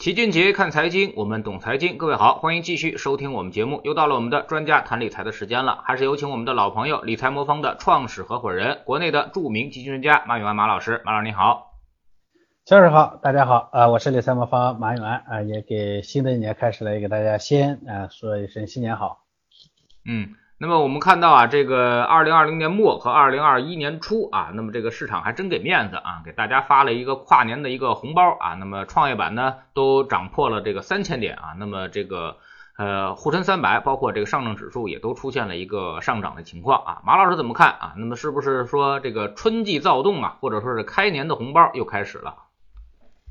齐俊杰看财经，我们懂财经。各位好，欢迎继续收听我们节目。又到了我们的专家谈理财的时间了，还是有请我们的老朋友理财魔方的创始合伙人，国内的著名基金专家马永安马老师。马老师你好，教授好，大家好啊，我是理财魔方马永安啊，也给新的一年开始了，也给大家先啊说一声新年好。嗯。那么我们看到啊，这个二零二零年末和二零二一年初啊，那么这个市场还真给面子啊，给大家发了一个跨年的一个红包啊。那么创业板呢都涨破了这个三千点啊，那么这个呃沪深三百包括这个上证指数也都出现了一个上涨的情况啊。马老师怎么看啊？那么是不是说这个春季躁动啊，或者说是开年的红包又开始了？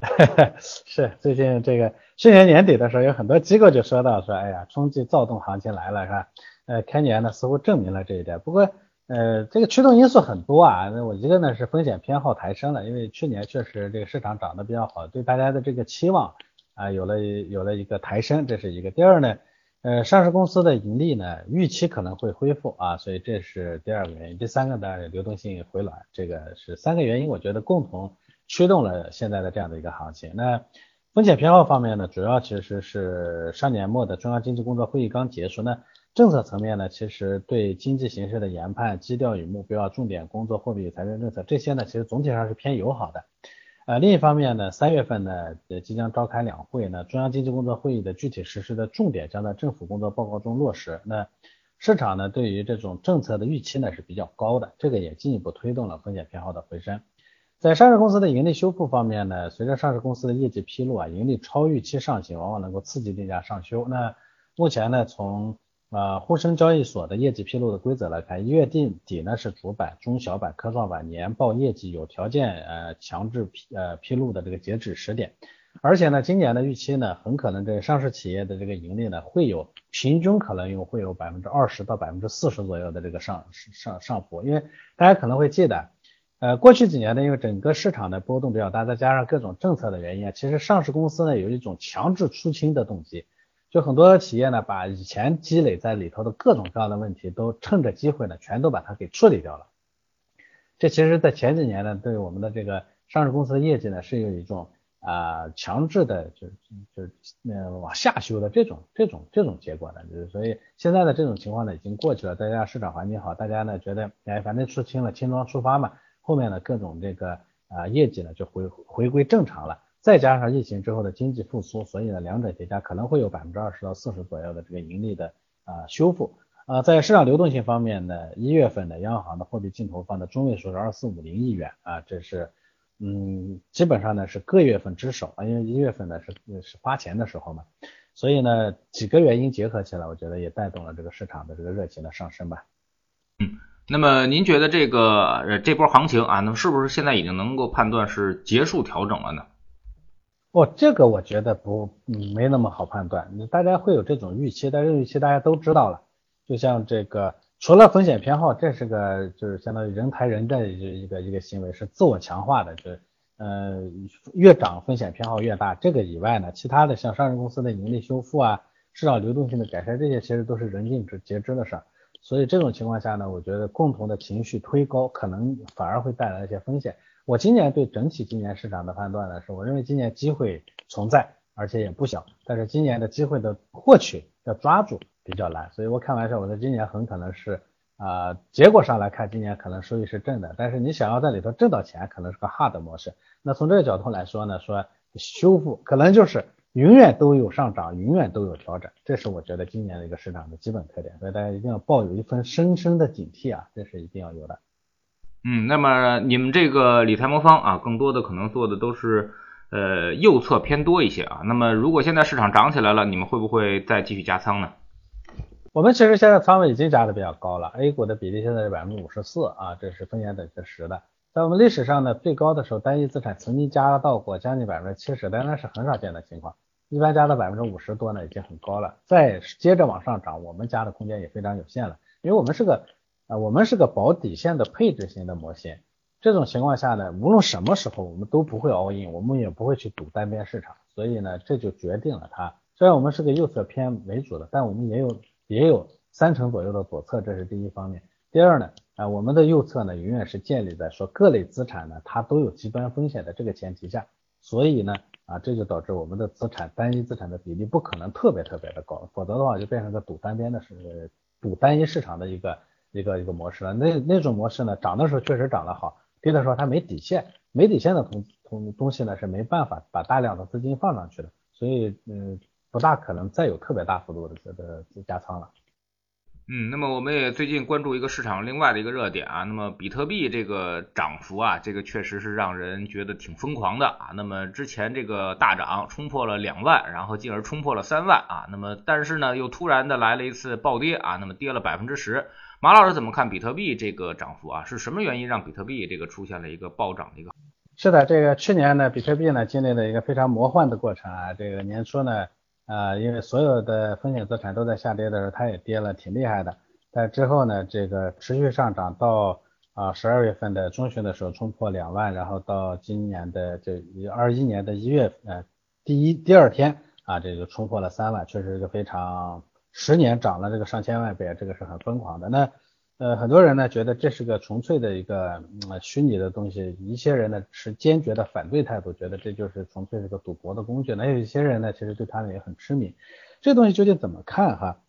是最近这个去年年底的时候，有很多机构就说到说，哎呀，春季躁动行情来了，是吧？呃，开年呢似乎证明了这一点。不过，呃，这个驱动因素很多啊。那我一个呢是风险偏好抬升了，因为去年确实这个市场涨得比较好，对大家的这个期望啊有了有了一个抬升，这是一个。第二呢，呃，上市公司的盈利呢预期可能会恢复啊，所以这是第二个原因。第三个呢，流动性回暖，这个是三个原因，我觉得共同驱动了现在的这样的一个行情。那风险偏好方面呢，主要其实是上年末的中央经济工作会议刚结束呢。政策层面呢，其实对经济形势的研判、基调与目标、重点工作、货币财政政策这些呢，其实总体上是偏友好的。呃，另一方面呢，三月份呢，呃，即将召开两会呢，中央经济工作会议的具体实施的重点将在政府工作报告中落实。那市场呢，对于这种政策的预期呢是比较高的，这个也进一步推动了风险偏好的回升。在上市公司的盈利修复方面呢，随着上市公司的业绩披露啊，盈利超预期上行，往往能够刺激定价上修。那目前呢，从呃，沪深交易所的业绩披露的规则来看，一月底底呢是主板、中小板、科创板年报业绩有条件呃强制披呃披露的这个截止时点，而且呢，今年的预期呢，很可能这上市企业的这个盈利呢，会有平均可能有会有百分之二十到百分之四十左右的这个上上上浮，因为大家可能会记得，呃，过去几年呢，因为整个市场的波动比较大，再加上各种政策的原因啊，其实上市公司呢有一种强制出清的动机。就很多企业呢，把以前积累在里头的各种各样的问题，都趁着机会呢，全都把它给处理掉了。这其实，在前几年呢，对我们的这个上市公司的业绩呢，是有一种啊强制的，就就呃往下修的这种这种这种结果的。就是所以现在的这种情况呢，已经过去了。大家市场环境好，大家呢觉得哎，反正出清了，轻装出发嘛，后面的各种这个啊业绩呢就回回归正常了。再加上疫情之后的经济复苏，所以呢，两者叠加可能会有百分之二十到四十左右的这个盈利的啊修复啊。在市场流动性方面呢，一月份的央行的货币净投放的中位数是二四五零亿元啊，这是嗯基本上呢是各月份之首啊，因为一月份呢是是发钱的时候嘛，所以呢几个原因结合起来，我觉得也带动了这个市场的这个热情的上升吧。嗯，那么您觉得这个这波行情啊，那么是不是现在已经能够判断是结束调整了呢？哦，这个我觉得不，没那么好判断。大家会有这种预期，但是预期大家都知道了。就像这个，除了风险偏好，这是个就是相当于人抬人的一个一个行为，是自我强化的，就呃越涨风险偏好越大。这个以外呢，其他的像上市公司的盈利修复啊，市场流动性的改善，这些其实都是人尽皆知的事儿。所以这种情况下呢，我觉得共同的情绪推高，可能反而会带来一些风险。我今年对整体今年市场的判断呢，是我认为今年机会存在，而且也不小。但是今年的机会的获取要抓住比较难，所以我开玩笑，我说今年很可能是啊，结果上来看，今年可能收益是正的。但是你想要在里头挣到钱，可能是个 hard 模式。那从这个角度来说呢，说修复可能就是永远都有上涨，永远都有调整，这是我觉得今年的一个市场的基本特点。所以大家一定要抱有一份深深的警惕啊，这是一定要有的。嗯，那么你们这个理财魔方啊，更多的可能做的都是呃右侧偏多一些啊。那么如果现在市场涨起来了，你们会不会再继续加仓呢？我们其实现在仓位已经加的比较高了，A 股的比例现在是百分之五十四啊，这是风险等级十的。在我们历史上呢，最高的时候，单一资产曾经加到过将近百分之七十，但那是很少见的情况，一般加到百分之五十多呢，已经很高了。再接着往上涨，我们加的空间也非常有限了，因为我们是个。啊，我们是个保底线的配置型的模型，这种情况下呢，无论什么时候我们都不会 all in，我们也不会去赌单边市场，所以呢，这就决定了它。虽然我们是个右侧偏为主的，但我们也有也有三成左右的左侧，这是第一方面。第二呢，啊，我们的右侧呢，永远是建立在说各类资产呢它都有极端风险的这个前提下，所以呢，啊，这就导致我们的资产单一资产的比例不可能特别特别的高，否则的话就变成个赌单边的是赌单一市场的一个一个一个模式了。那那种模式呢，涨的时候确实涨得好，跌的时候它没底线，没底线的同同东西呢是没办法把大量的资金放上去的，所以嗯，不大可能再有特别大幅度的这个加仓了。嗯，那么我们也最近关注一个市场另外的一个热点啊，那么比特币这个涨幅啊，这个确实是让人觉得挺疯狂的啊。那么之前这个大涨冲破了两万，然后进而冲破了三万啊，那么但是呢又突然的来了一次暴跌啊，那么跌了百分之十。马老师怎么看比特币这个涨幅啊？是什么原因让比特币这个出现了一个暴涨的一个？是的，这个去年呢，比特币呢经历了一个非常魔幻的过程啊，这个年初呢。啊，因为所有的风险资产都在下跌的时候，它也跌了挺厉害的。但之后呢，这个持续上涨到啊十二月份的中旬的时候冲破两万，然后到今年的这二一年的一月呃第一第二天啊这个冲破了三万，确实是非常十年涨了这个上千万倍，这个是很疯狂的。那呃，很多人呢觉得这是个纯粹的一个虚拟的东西，一些人呢持坚决的反对态度，觉得这就是纯粹是个赌博的工具。那有一些人呢，其实对它呢也很痴迷。这东西究竟怎么看哈？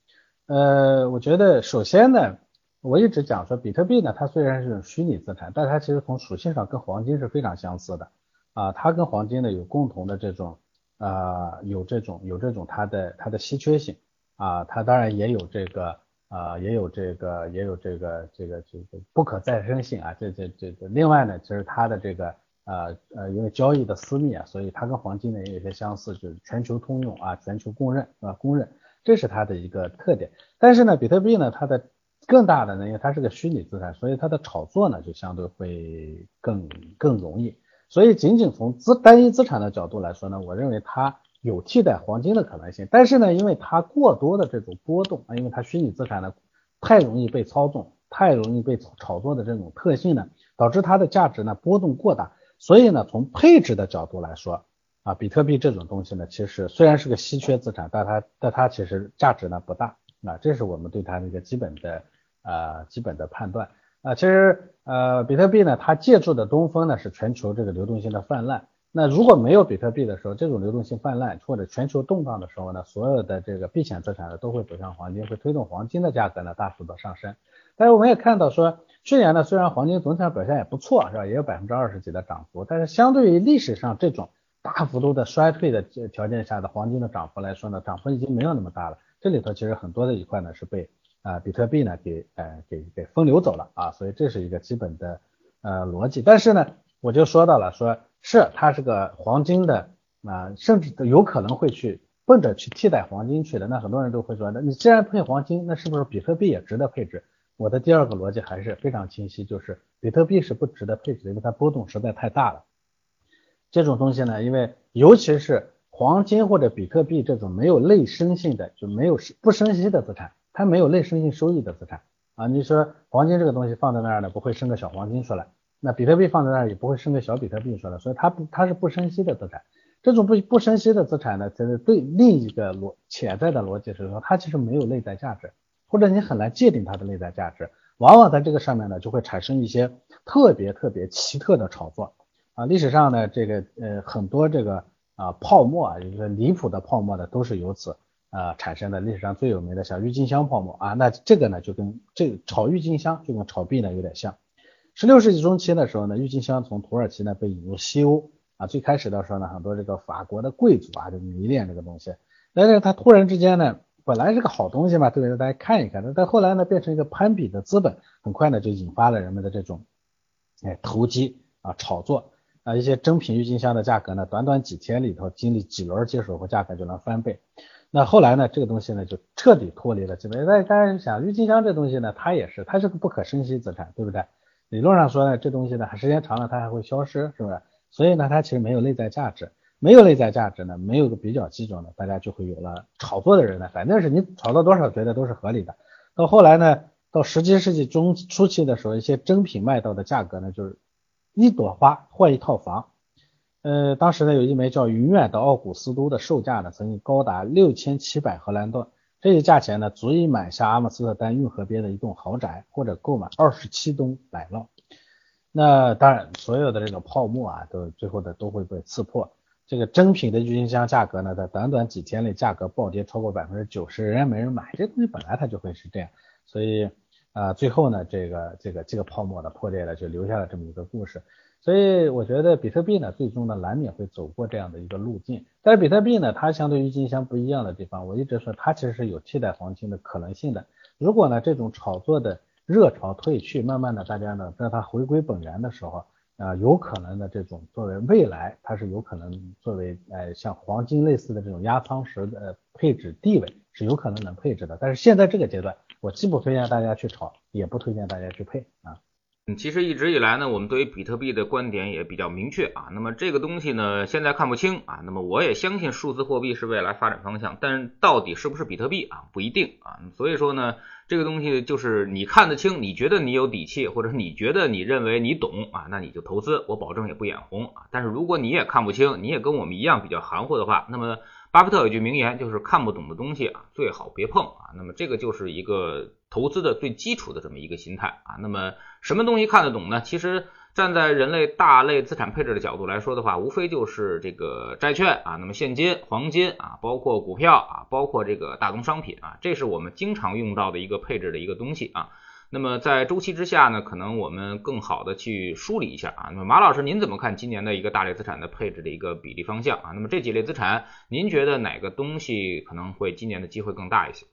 呃，我觉得首先呢，我一直讲说，比特币呢，它虽然是虚拟资产，但它其实从属性上跟黄金是非常相似的啊，它跟黄金呢有共同的这种啊，有这种有这种它的它的稀缺性啊，它当然也有这个。啊，也有这个，也有这个，这个，这个不可再生性啊，这这这这。另外呢，其实它的这个，呃呃，因为交易的私密啊，所以它跟黄金呢也有些相似，就是全球通用啊，全球公认啊，公认，这是它的一个特点。但是呢，比特币呢，它的更大的呢，因为它是个虚拟资产，所以它的炒作呢就相对会更更容易。所以仅仅从资单一资产的角度来说呢，我认为它。有替代黄金的可能性，但是呢，因为它过多的这种波动啊，因为它虚拟资产呢太容易被操纵，太容易被炒作的这种特性呢，导致它的价值呢波动过大。所以呢，从配置的角度来说啊，比特币这种东西呢，其实虽然是个稀缺资产，但它但它其实价值呢不大啊，这是我们对它的一个基本的呃基本的判断啊。其实呃，比特币呢，它借助的东风呢是全球这个流动性的泛滥。那如果没有比特币的时候，这种流动性泛滥或者全球动荡的时候呢，所有的这个避险资产呢都会走向黄金，会推动黄金的价格呢大幅的上升。但是我们也看到说，去年呢虽然黄金总体上表现也不错，是吧？也有百分之二十几的涨幅，但是相对于历史上这种大幅度的衰退的条件下的黄金的涨幅来说呢，涨幅已经没有那么大了。这里头其实很多的一块呢是被啊比特币呢给呃给给分流走了啊，所以这是一个基本的呃逻辑。但是呢，我就说到了说。是，它是个黄金的啊，甚至有可能会去奔着去替代黄金去的。那很多人都会说，那你既然配黄金，那是不是比特币也值得配置？我的第二个逻辑还是非常清晰，就是比特币是不值得配置的，因为它波动实在太大了。这种东西呢，因为尤其是黄金或者比特币这种没有类生性的，就没有不生息的资产，它没有类生性收益的资产啊。你说黄金这个东西放在那儿呢，不会生个小黄金出来。那比特币放在那儿也不会生个小比特币出来，所以它不它是不生息的资产。这种不不生息的资产呢，其实对另一个逻潜在的逻辑是说，它其实没有内在价值，或者你很难界定它的内在价值。往往在这个上面呢，就会产生一些特别特别奇特的炒作啊。历史上呢，这个呃很多这个啊泡沫啊，就是离谱的泡沫呢，都是由此啊产生的。历史上最有名的像郁金香泡沫啊，那这个呢就跟这炒郁金香就跟炒币呢有点像。十六世纪中期的时候呢，郁金香从土耳其呢被引入西欧啊。最开始的时候呢，很多这个法国的贵族啊就迷恋这个东西。但是它突然之间呢，本来是个好东西嘛，对不对？大家看一看。但后来呢，变成一个攀比的资本，很快呢就引发了人们的这种哎投机啊炒作啊。一些真品郁金香的价格呢，短短几天里头，经历几轮接手后，价格就能翻倍。那后来呢，这个东西呢就彻底脱离了基本。大家想，郁金香这东西呢，它也是，它是个不可生息资产，对不对？理论上说呢，这东西呢，时间长了它还会消失，是不是？所以呢，它其实没有内在价值，没有内在价值呢，没有个比较基准呢，大家就会有了炒作的人呢，反正是你炒到多少，觉得都是合理的。到后来呢，到十七世纪中初期的时候，一些真品卖到的价格呢，就是一朵花换一套房。呃，当时呢，有一枚叫云远的奥古斯都的售价呢，曾经高达六千七百荷兰盾。这些价钱呢，足以买下阿姆斯特丹运河边的一栋豪宅，或者购买二十七吨奶酪。那当然，所有的这个泡沫啊，都最后的都会被刺破。这个真品的郁金香价格呢，在短短几天内价格暴跌超过百分之九十，人家没人买，这东西本来它就会是这样，所以啊，最后呢，这个这个这个泡沫呢破裂了，就留下了这么一个故事。所以我觉得比特币呢，最终呢难免会走过这样的一个路径。但是比特币呢，它相对于金香不一样的地方，我一直说它其实是有替代黄金的可能性的。如果呢这种炒作的热潮退去，慢慢的大家呢让它回归本源的时候，啊，有可能的这种作为未来，它是有可能作为呃像黄金类似的这种压舱石的配置地位是有可能能配置的。但是现在这个阶段，我既不推荐大家去炒，也不推荐大家去配啊。其实一直以来呢，我们对于比特币的观点也比较明确啊。那么这个东西呢，现在看不清啊。那么我也相信数字货币是未来发展方向，但到底是不是比特币啊，不一定啊。所以说呢，这个东西就是你看得清，你觉得你有底气，或者你觉得你认为你懂啊，那你就投资，我保证也不眼红啊。但是如果你也看不清，你也跟我们一样比较含糊的话，那么巴菲特有句名言，就是看不懂的东西啊，最好别碰啊。那么这个就是一个。投资的最基础的这么一个心态啊，那么什么东西看得懂呢？其实站在人类大类资产配置的角度来说的话，无非就是这个债券啊，那么现金、黄金啊，包括股票啊，包括这个大宗商品啊，这是我们经常用到的一个配置的一个东西啊。那么在周期之下呢，可能我们更好的去梳理一下啊。那么马老师，您怎么看今年的一个大类资产的配置的一个比例方向啊？那么这几类资产，您觉得哪个东西可能会今年的机会更大一些？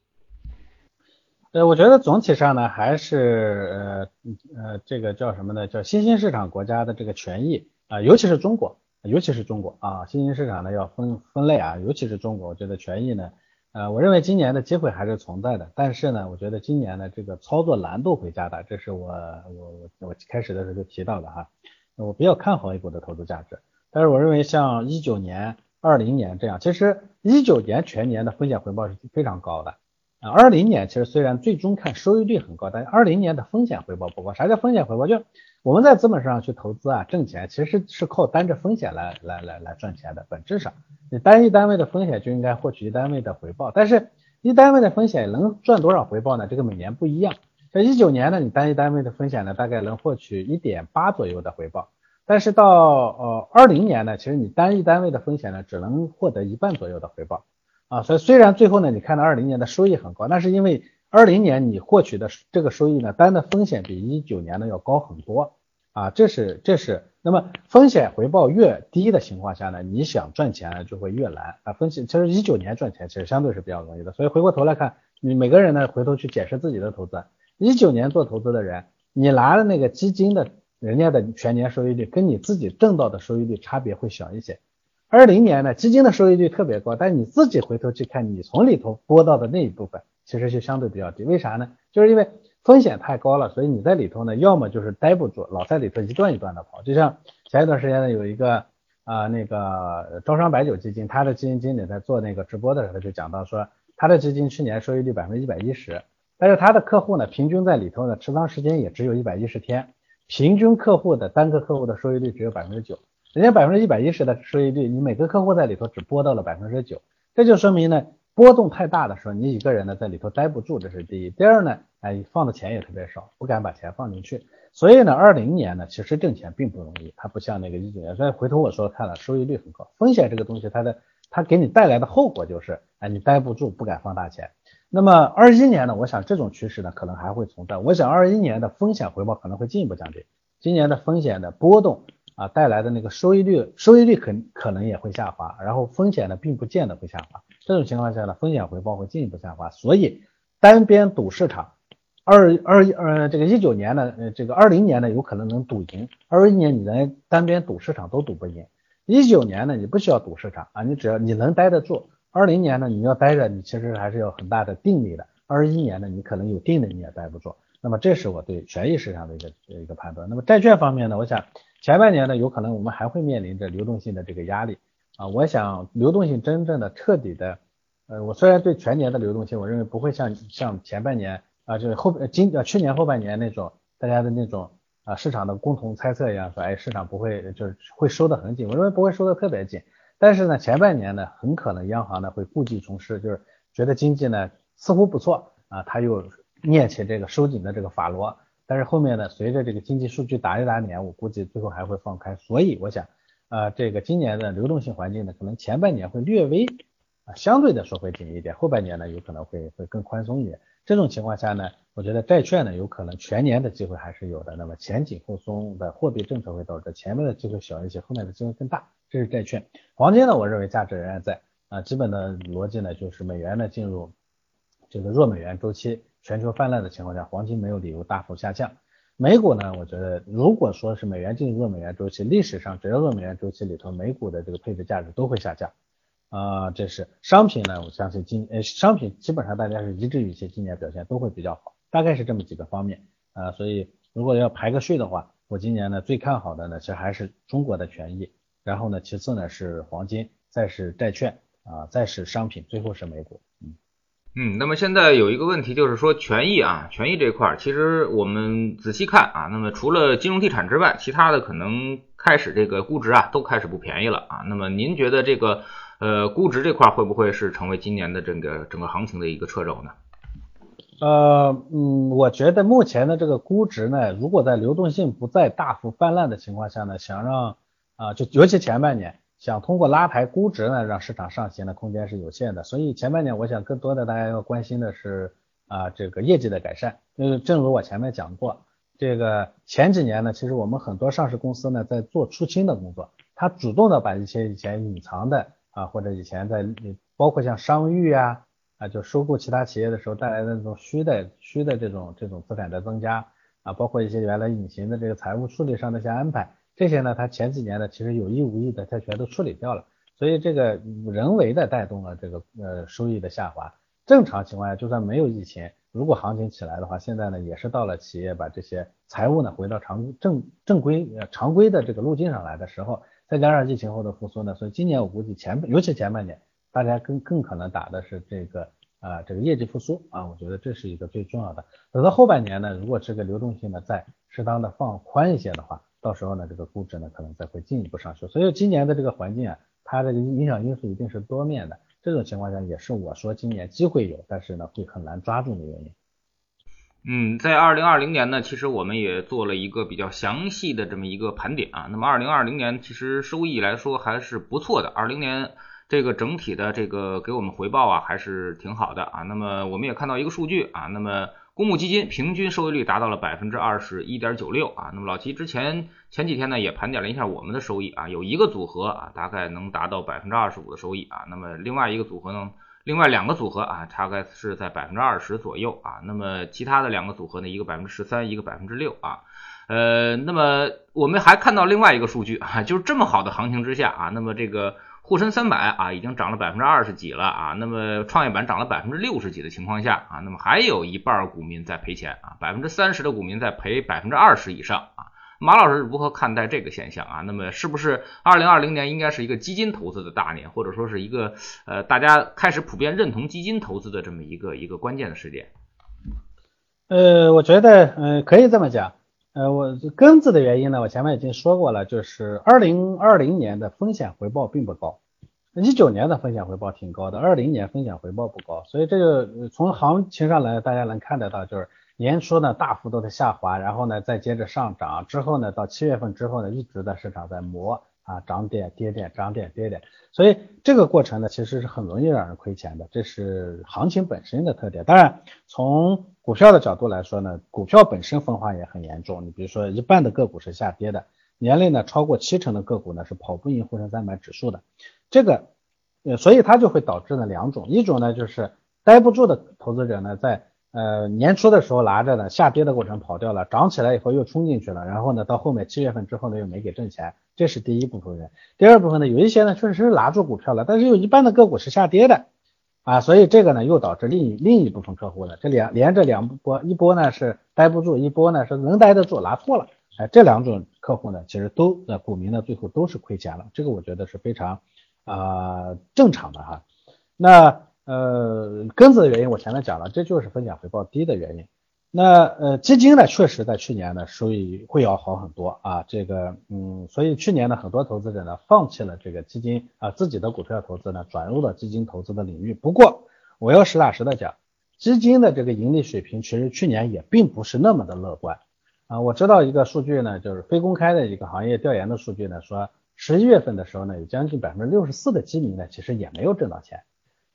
呃，我觉得总体上呢，还是呃呃，这个叫什么呢？叫新兴市场国家的这个权益啊，尤其是中国，尤其是中国啊，新兴市场呢要分分类啊，尤其是中国，我觉得权益呢，呃，我认为今年的机会还是存在的，但是呢，我觉得今年呢这个操作难度会加大，这是我我我开始的时候就提到的哈，我比较看好 A 股的投资价值，但是我认为像一九年、二零年这样，其实一九年全年的风险回报是非常高的。啊，二零年其实虽然最终看收益率很高，但二零年的风险回报不高。啥叫风险回报？就我们在资本市场去投资啊，挣钱其实是靠担着风险来来来来赚钱的。本质上，你单一单位的风险就应该获取一单位的回报。但是，一单位的风险能赚多少回报呢？这个每年不一样。像一九年呢，你单一单位的风险呢，大概能获取一点八左右的回报。但是到呃二零年呢，其实你单一单位的风险呢，只能获得一半左右的回报。啊，所以虽然最后呢，你看到二零年的收益很高，那是因为二零年你获取的这个收益呢，单的风险比一九年呢要高很多啊，这是这是，那么风险回报越低的情况下呢，你想赚钱就会越难啊。风险其实一九年赚钱其实相对是比较容易的，所以回过头来看，你每个人呢回头去检视自己的投资，一九年做投资的人，你拿了那个基金的人家的全年收益率，跟你自己挣到的收益率差别会小一些。二零年呢，基金的收益率特别高，但你自己回头去看，你从里头拨到的那一部分，其实就相对比较低。为啥呢？就是因为风险太高了，所以你在里头呢，要么就是待不住，老在里头一段一段的跑。就像前一段时间呢，有一个啊那个招商白酒基金，他的基金经理在做那个直播的时候就讲到说，他的基金去年收益率百分之一百一十，但是他的客户呢，平均在里头呢持仓时间也只有一百一十天，平均客户的单个客户的收益率只有百分之九。人家百分之一百一十的收益率，你每个客户在里头只拨到了百分之九，这就说明呢，波动太大的时候，你一个人呢在里头待不住，这是第一。第二呢，哎，放的钱也特别少，不敢把钱放进去。所以呢，二零年呢，其实挣钱并不容易，它不像那个一九年。所以回头我说看了，收益率很高，风险这个东西，它的它给你带来的后果就是，哎，你待不住，不敢放大钱。那么二一年呢，我想这种趋势呢，可能还会存在。我想二一年的风险回报可能会进一步降低，今年的风险的波动。啊，带来的那个收益率，收益率可可能也会下滑，然后风险呢，并不见得会下滑。这种情况下呢，风险回报会进一步下滑。所以单边赌市场，二二呃这个一九年呢，呃这个二零年呢，有可能能赌赢，二一年你连单边赌市场都赌不赢。一九年呢，你不需要赌市场啊，你只要你能待得住。二零年呢，你要待着，你其实还是有很大的定力的。二一年呢，你可能有定力，你也待不住。那么这是我对权益市场的一个一个判断。那么债券方面呢，我想。前半年呢，有可能我们还会面临着流动性的这个压力啊。我想流动性真正的彻底的，呃，我虽然对全年的流动性，我认为不会像像前半年啊，就是后今呃去年后半年那种大家的那种啊市场的共同猜测一样，说哎市场不会就是会收得很紧，我认为不会收得特别紧。但是呢，前半年呢，很可能央行呢会故技重施，就是觉得经济呢似乎不错啊，他又念起这个收紧的这个法罗。但是后面呢，随着这个经济数据打一打脸，我估计最后还会放开。所以我想，呃，这个今年的流动性环境呢，可能前半年会略微啊相对的说会紧一点，后半年呢有可能会会更宽松一点。这种情况下呢，我觉得债券呢有可能全年的机会还是有的。那么前紧后松的货币政策会导致前面的机会小一些，后面的机会更大。这是债券。黄金呢，我认为价值仍然在啊，基本的逻辑呢就是美元呢进入这个弱美元周期，全球泛滥的情况下，黄金没有理由大幅下降。美股呢，我觉得如果说是美元进入弱美元周期，历史上只要弱美元周期里头，美股的这个配置价值都会下降。啊，这是商品呢，我相信今呃商品基本上大家是一致预期今年表现都会比较好，大概是这么几个方面啊，所以如果要排个序的话，我今年呢最看好的呢其实还是中国的权益，然后呢其次呢是黄金，再是债券啊，再是商品，最后是美股。嗯嗯，那么现在有一个问题就是说权益啊，权益这块儿其实我们仔细看啊，那么除了金融地产之外，其他的可能开始这个估值啊都开始不便宜了啊，那么您觉得这个？呃，估值这块会不会是成为今年的这个整个行情的一个掣肘呢？呃，嗯，我觉得目前的这个估值呢，如果在流动性不再大幅泛滥的情况下呢，想让啊，就尤其前半年想通过拉抬估值呢，让市场上行的空间是有限的。所以前半年我想更多的大家要关心的是啊，这个业绩的改善。因为正如我前面讲过，这个前几年呢，其实我们很多上市公司呢在做出清的工作，他主动的把一些以前隐藏的。啊，或者以前在包括像商誉啊，啊，就收购其他企业的时候带来的那种虚的虚的这种这种资产的增加啊，包括一些原来隐形的这个财务处理上的一些安排，这些呢，它前几年呢其实有意无意的它全都处理掉了，所以这个人为的带动了这个呃收益的下滑。正常情况下，就算没有疫情，如果行情起来的话，现在呢也是到了企业把这些财务呢回到常正正规呃常规的这个路径上来的时候。再加上疫情后的复苏呢，所以今年我估计前尤其前半年，大家更更可能打的是这个啊这个业绩复苏啊，我觉得这是一个最重要的。等到后半年呢，如果这个流动性呢再适当的放宽一些的话，到时候呢这个估值呢可能再会进一步上去。所以今年的这个环境啊，它这个影响因素一定是多面的。这种情况下也是我说今年机会有，但是呢会很难抓住的原因。嗯，在二零二零年呢，其实我们也做了一个比较详细的这么一个盘点啊。那么二零二零年其实收益来说还是不错的，二零年这个整体的这个给我们回报啊还是挺好的啊。那么我们也看到一个数据啊，那么公募基金平均收益率达到了百分之二十一点九六啊。那么老齐之前前几天呢也盘点了一下我们的收益啊，有一个组合啊大概能达到百分之二十五的收益啊，那么另外一个组合呢？另外两个组合啊，大概是在百分之二十左右啊。那么其他的两个组合呢，一个百分之十三，一个百分之六啊。呃，那么我们还看到另外一个数据啊，就是这么好的行情之下啊，那么这个沪深三百啊已经涨了百分之二十几了啊，那么创业板涨了百分之六十几的情况下啊，那么还有一半股民在赔钱啊，百分之三十的股民在赔百分之二十以上啊。马老师如何看待这个现象啊？那么是不是二零二零年应该是一个基金投资的大年，或者说是一个呃大家开始普遍认同基金投资的这么一个一个关键的时点？呃，我觉得呃可以这么讲，呃，我根子的原因呢，我前面已经说过了，就是二零二零年的风险回报并不高，一九年的风险回报挺高的，二零年风险回报不高，所以这个从行情上来大家能看得到就是。年初呢大幅度的下滑，然后呢再接着上涨，之后呢到七月份之后呢一直在市场在磨啊涨点跌点涨点跌点，所以这个过程呢其实是很容易让人亏钱的，这是行情本身的特点。当然从股票的角度来说呢，股票本身分化也很严重。你比如说一半的个股是下跌的，年内呢超过七成的个股呢是跑不赢沪深三百指数的，这个呃所以它就会导致呢两种，一种呢就是待不住的投资者呢在。呃，年初的时候拿着呢，下跌的过程跑掉了，涨起来以后又冲进去了，然后呢，到后面七月份之后呢，又没给挣钱，这是第一部分人。第二部分呢，有一些呢确实是拿住股票了，但是有一半的个股是下跌的啊，所以这个呢又导致另一另一部分客户呢，这两连着两波，一波呢是待不住，一波呢是能待得住，拿错了，哎，这两种客户呢，其实都呃股民呢最后都是亏钱了，这个我觉得是非常啊正常的哈，那。呃，根子的原因我前面讲了，这就是风险回报低的原因。那呃，基金呢，确实在去年呢收益会要好很多啊。这个嗯，所以去年呢，很多投资者呢放弃了这个基金啊，自己的股票投资呢转入了基金投资的领域。不过我要实打实的讲，基金的这个盈利水平其实去年也并不是那么的乐观啊。我知道一个数据呢，就是非公开的一个行业调研的数据呢，说十一月份的时候呢，有将近百分之六十四的基民呢，其实也没有挣到钱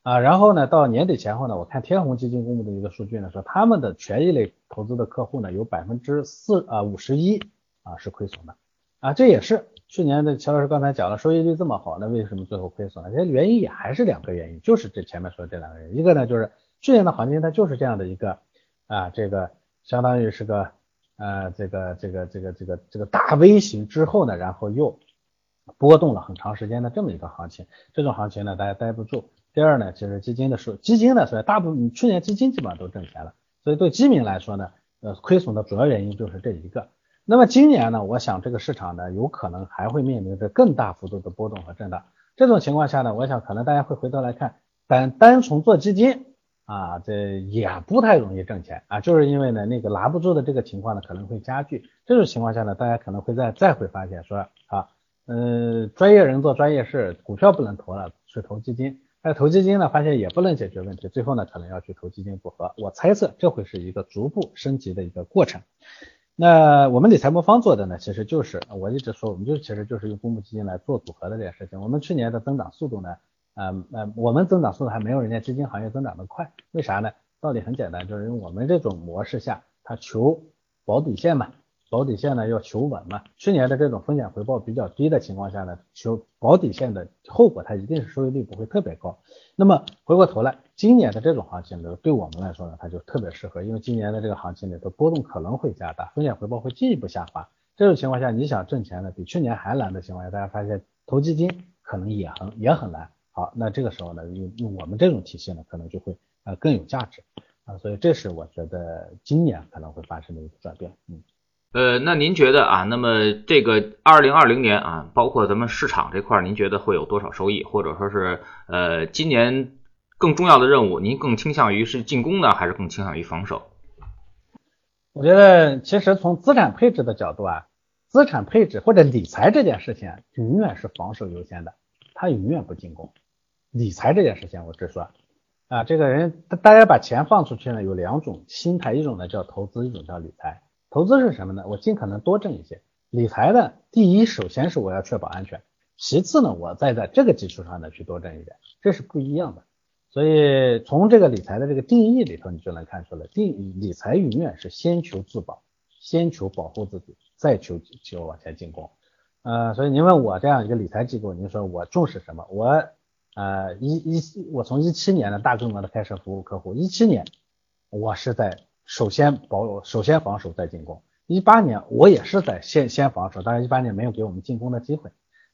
啊。然后呢，到年底前后呢，我看天弘基金公布的一个数据呢，说他们的权益类投资的客户呢，有百分之四啊五十一啊是亏损的啊。这也是去年的乔老师刚才讲了，收益率这么好，那为什么最后亏损了？这原因也还是两个原因，就是这前面说的这两个原因。一个呢，就是去年的行情它就是这样的一个啊，这个相当于是个。呃，这个这个这个这个这个大 V 型之后呢，然后又波动了很长时间的这么一个行情，这种行情呢，大家待不住。第二呢，其实基金的数，基金呢，所以大部分去年基金基本上都挣钱了，所以对基民来说呢，呃，亏损的主要原因就是这一个。那么今年呢，我想这个市场呢，有可能还会面临着更大幅度的波动和震荡。这种情况下呢，我想可能大家会回头来看，单单从做基金。啊，这也不太容易挣钱啊，就是因为呢，那个拿不住的这个情况呢，可能会加剧。这种情况下呢，大家可能会再再会发现说啊，呃，专业人做专业事，股票不能投了，去投基金。那投基金呢，发现也不能解决问题，最后呢，可能要去投基金组合。我猜测这会是一个逐步升级的一个过程。那我们理财魔方做的呢，其实就是我一直说，我们就其实就是用公募基金来做组合的这件事情。我们去年的增长速度呢？呃呃，我们增长速度还没有人家基金行业增长的快，为啥呢？道理很简单，就是因为我们这种模式下，它求保底线嘛，保底线呢要求稳嘛。去年的这种风险回报比较低的情况下呢，求保底线的后果，它一定是收益率不会特别高。那么回过头来，今年的这种行情呢，对我们来说呢，它就特别适合，因为今年的这个行情里头波动可能会加大，风险回报会进一步下滑。这种情况下，你想挣钱呢，比去年还难的情况下，大家发现投基金可能也很也很难。好，那这个时候呢，用用我们这种体系呢，可能就会呃更有价值啊，所以这是我觉得今年可能会发生的一个转变。嗯，呃，那您觉得啊，那么这个二零二零年啊，包括咱们市场这块，您觉得会有多少收益，或者说是呃今年更重要的任务，您更倾向于是进攻呢，还是更倾向于防守？我觉得其实从资产配置的角度啊，资产配置或者理财这件事情，永远是防守优先的，它永远不进攻。理财这件事情，我直说啊，这个人大家把钱放出去呢，有两种心态，一种呢叫投资，一种叫理财。投资是什么呢？我尽可能多挣一些。理财呢，第一，首先是我要确保安全，其次呢，我再在这个基础上呢去多挣一点，这是不一样的。所以从这个理财的这个定义里头，你就能看出来，定理财永远是先求自保，先求保护自己，再求求往前进攻。呃，所以您问我这样一个理财机构，您说我重视什么？我。呃，一一我从一七年的大规模的开设服务客户，一七年我是在首先保首先防守再进攻，一八年我也是在先先防守，但是一八年没有给我们进攻的机会，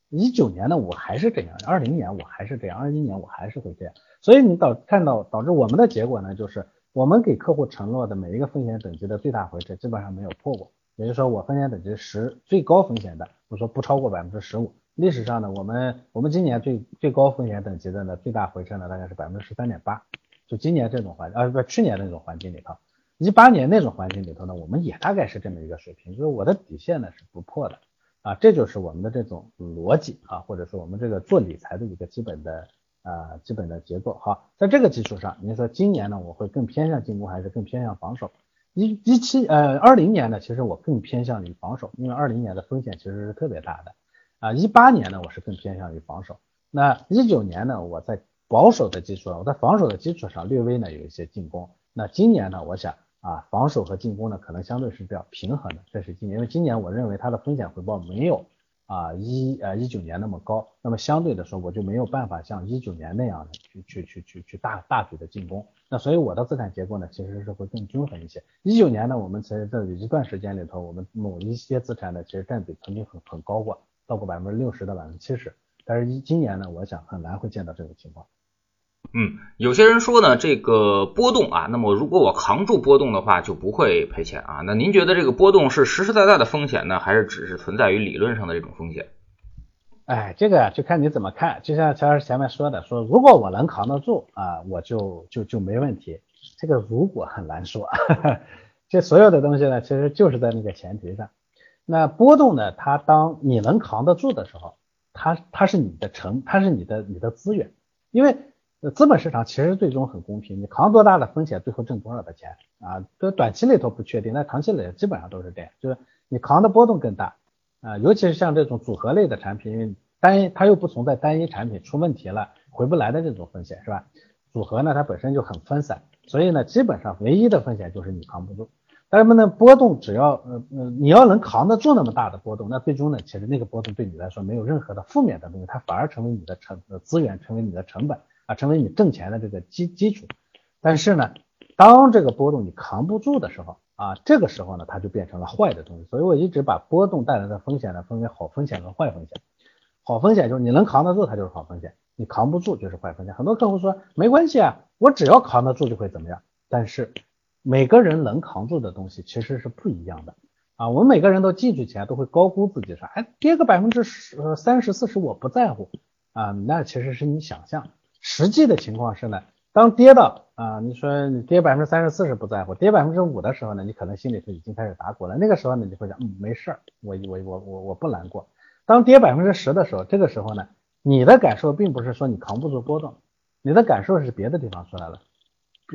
一九年呢我还是这样，二零年我还是这样，二一年我还是会这样，所以你导看到导致我们的结果呢，就是我们给客户承诺的每一个风险等级的最大回撤基本上没有破过，也就是说我风险等级十最高风险的，我说不超过百分之十五。历史上呢，我们我们今年最最高风险等级的呢，最大回撤呢大概是百分之十三点八。就今年这种环啊不去年那种环境里头，一八年那种环境里头呢，我们也大概是这么一个水平。就是我的底线呢是不破的啊，这就是我们的这种逻辑啊，或者说我们这个做理财的一个基本的啊基本的结构。好，在这个基础上，您说今年呢我会更偏向进攻还是更偏向防守？一一七呃二零年呢，其实我更偏向于防守，因为二零年的风险其实是特别大的。啊，一八年呢，我是更偏向于防守。那一九年呢，我在保守的基础上，我在防守的基础上略微呢有一些进攻。那今年呢，我想啊，防守和进攻呢可能相对是比较平衡的。这是今年，因为今年我认为它的风险回报没有啊一呃一九年那么高。那么相对的说，我就没有办法像一九年那样的去去去去去大大举的进攻。那所以我的资产结构呢，其实是会更均衡一些。一九年呢，我们其实这一段时间里头，我们某一些资产呢，其实占比曾经很很高过。到过百分之六十到百分之七十，但是一今年呢，我想很难会见到这种情况。嗯，有些人说呢，这个波动啊，那么如果我扛住波动的话，就不会赔钱啊。那您觉得这个波动是实实在在的风险呢，还是只是存在于理论上的这种风险？哎，这个就看你怎么看。就像乔老师前面说的，说如果我能扛得住啊，我就就就没问题。这个如果很难说，这所有的东西呢，其实就是在那个前提上。那波动呢？它当你能扛得住的时候，它它是你的成，它是你的你的资源，因为那资本市场其实最终很公平，你扛多大的风险，最后挣多少的钱啊？这短期里头不确定，那长期里基本上都是这样，就是你扛的波动更大，啊，尤其是像这种组合类的产品，单一它又不存在单一产品出问题了回不来的这种风险，是吧？组合呢它本身就很分散，所以呢基本上唯一的风险就是你扛不住。但是呢波动只要呃呃你要能扛得住那么大的波动，那最终呢其实那个波动对你来说没有任何的负面的东西，它反而成为你的成资源，成为你的成本啊，成为你挣钱的这个基基础。但是呢，当这个波动你扛不住的时候啊，这个时候呢它就变成了坏的东西。所以我一直把波动带来的风险呢分为好风险和坏风险。好风险就是你能扛得住，它就是好风险；你扛不住就是坏风险。很多客户说没关系啊，我只要扛得住就会怎么样。但是每个人能扛住的东西其实是不一样的啊。我们每个人都进去前都会高估自己，说哎跌个百分之十、三十、四十我不在乎啊，那其实是你想象。实际的情况是呢，当跌到啊，你说你跌百分之三十、四十不在乎，跌百分之五的时候呢，你可能心里头已经开始打鼓了。那个时候呢，你会想嗯没事儿，我我我我我不难过。当跌百分之十的时候，这个时候呢，你的感受并不是说你扛不住波动，你的感受是别的地方出来了。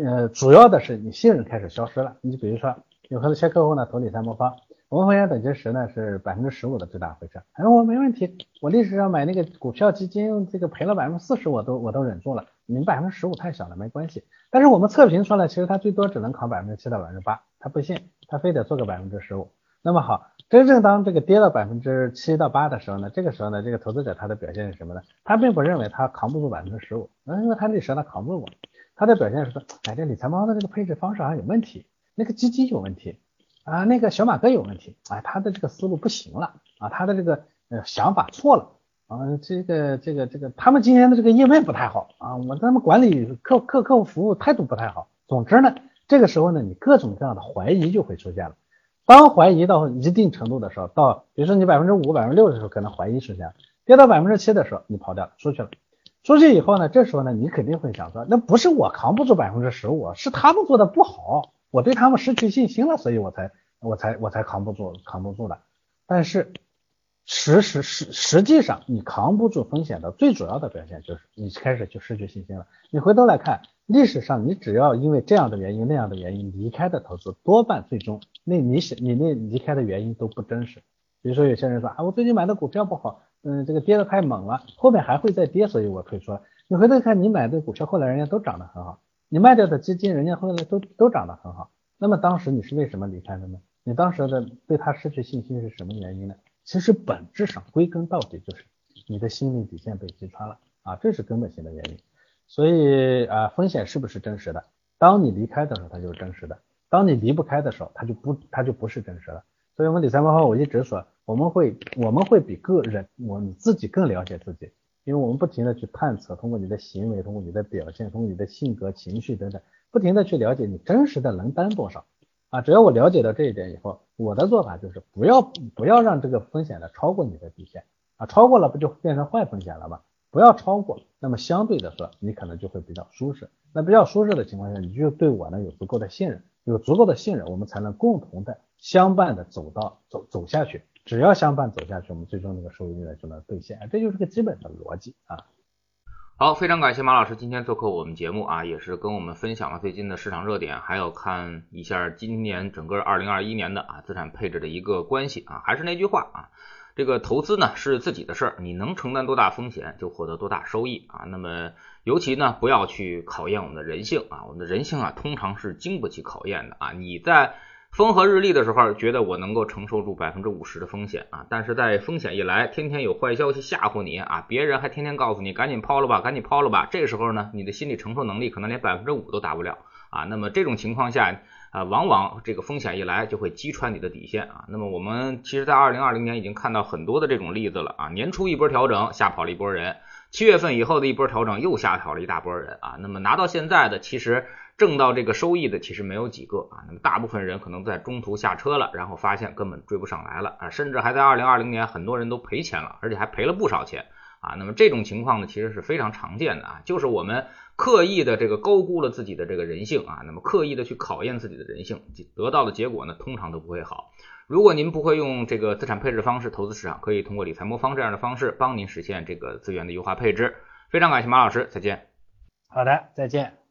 呃，主要的是你信任开始消失了。你就比如说，有很多些客户呢投理财魔方，我们风险等级十呢是百分之十五的最大回撤，哎，我没问题，我历史上买那个股票基金，这个赔了百分之四十我都我都忍住了。你们百分之十五太小了，没关系。但是我们测评出来，其实它最多只能扛百分之七到百分之八，他不信，他非得做个百分之十五。那么好，真正当这个跌到百分之七到八的时候呢，这个时候呢，这个投资者他的表现是什么呢？他并不认为他扛不住百分之十五，那因为他历史他扛不住，他的表现是说，哎，这理财猫的这个配置方式好像有问题，那个基金有问题啊，那个小马哥有问题，哎，他的这个思路不行了啊，他的这个呃想法错了啊，这个这个这个他们今天的这个页面不太好啊，我他们管理客客客户服务态度不太好，总之呢，这个时候呢，你各种各样的怀疑就会出现了。当怀疑到一定程度的时候，到比如说你百分之五、百分之六的时候，可能怀疑出现；跌到百分之七的时候，你跑掉了，出去了。出去以后呢，这时候呢，你肯定会想说，那不是我扛不住百分之十五，是他们做的不好，我对他们失去信心了，所以我才我才我才扛不住，扛不住的。但是实实实实际上，你扛不住风险的最主要的表现就是你开始就失去信心了。你回头来看。历史上，你只要因为这样的原因、那样的原因离开的投资，多半最终那你想你那离开的原因都不真实。比如说有些人说啊，我最近买的股票不好，嗯，这个跌的太猛了，后面还会再跌，所以我退出了。你回头看，你买的股票后来人家都涨得很好，你卖掉的基金人家后来都都涨得很好。那么当时你是为什么离开的呢？你当时的对他失去信心是什么原因呢？其实本质上归根到底就是你的心理底线被击穿了啊，这是根本性的原因。所以啊，风险是不是真实的？当你离开的时候，它就是真实的；当你离不开的时候，它就不，它就不是真实的。所以，我们理财魔方，我一直说，我们会，我们会比个人，我你自己更了解自己，因为我们不停的去探测，通过你的行为，通过你的表现，通过你的性格、情绪等等，不停的去了解你真实的能担多少啊。只要我了解到这一点以后，我的做法就是不要不要让这个风险呢超过你的底线啊，超过了不就变成坏风险了吗？不要超过，那么相对的说，你可能就会比较舒适。那比较舒适的情况下，你就对我呢有足够的信任，有足够的信任，我们才能共同的相伴的走到走走下去。只要相伴走下去，我们最终那个收益率呢就能兑现。这就是个基本的逻辑啊。好，非常感谢马老师今天做客我们节目啊，也是跟我们分享了最近的市场热点，还有看一下今年整个二零二一年的啊资产配置的一个关系啊。还是那句话啊。这个投资呢是自己的事儿，你能承担多大风险就获得多大收益啊。那么尤其呢不要去考验我们的人性啊，我们的人性啊通常是经不起考验的啊。你在风和日丽的时候觉得我能够承受住百分之五十的风险啊，但是在风险一来，天天有坏消息吓唬你啊，别人还天天告诉你赶紧抛了吧，赶紧抛了吧，这时候呢你的心理承受能力可能连百分之五都达不了啊。那么这种情况下。啊，往往这个风险一来就会击穿你的底线啊。那么我们其实，在二零二零年已经看到很多的这种例子了啊。年初一波调整吓跑了一波人，七月份以后的一波调整又吓跑了一大波人啊。那么拿到现在的，其实挣到这个收益的其实没有几个啊。那么大部分人可能在中途下车了，然后发现根本追不上来了啊，甚至还在二零二零年很多人都赔钱了，而且还赔了不少钱啊。那么这种情况呢，其实是非常常见的啊，就是我们。刻意的这个高估了自己的这个人性啊，那么刻意的去考验自己的人性，得到的结果呢，通常都不会好。如果您不会用这个资产配置方式投资市场，可以通过理财魔方这样的方式帮您实现这个资源的优化配置。非常感谢马老师，再见。好的，再见。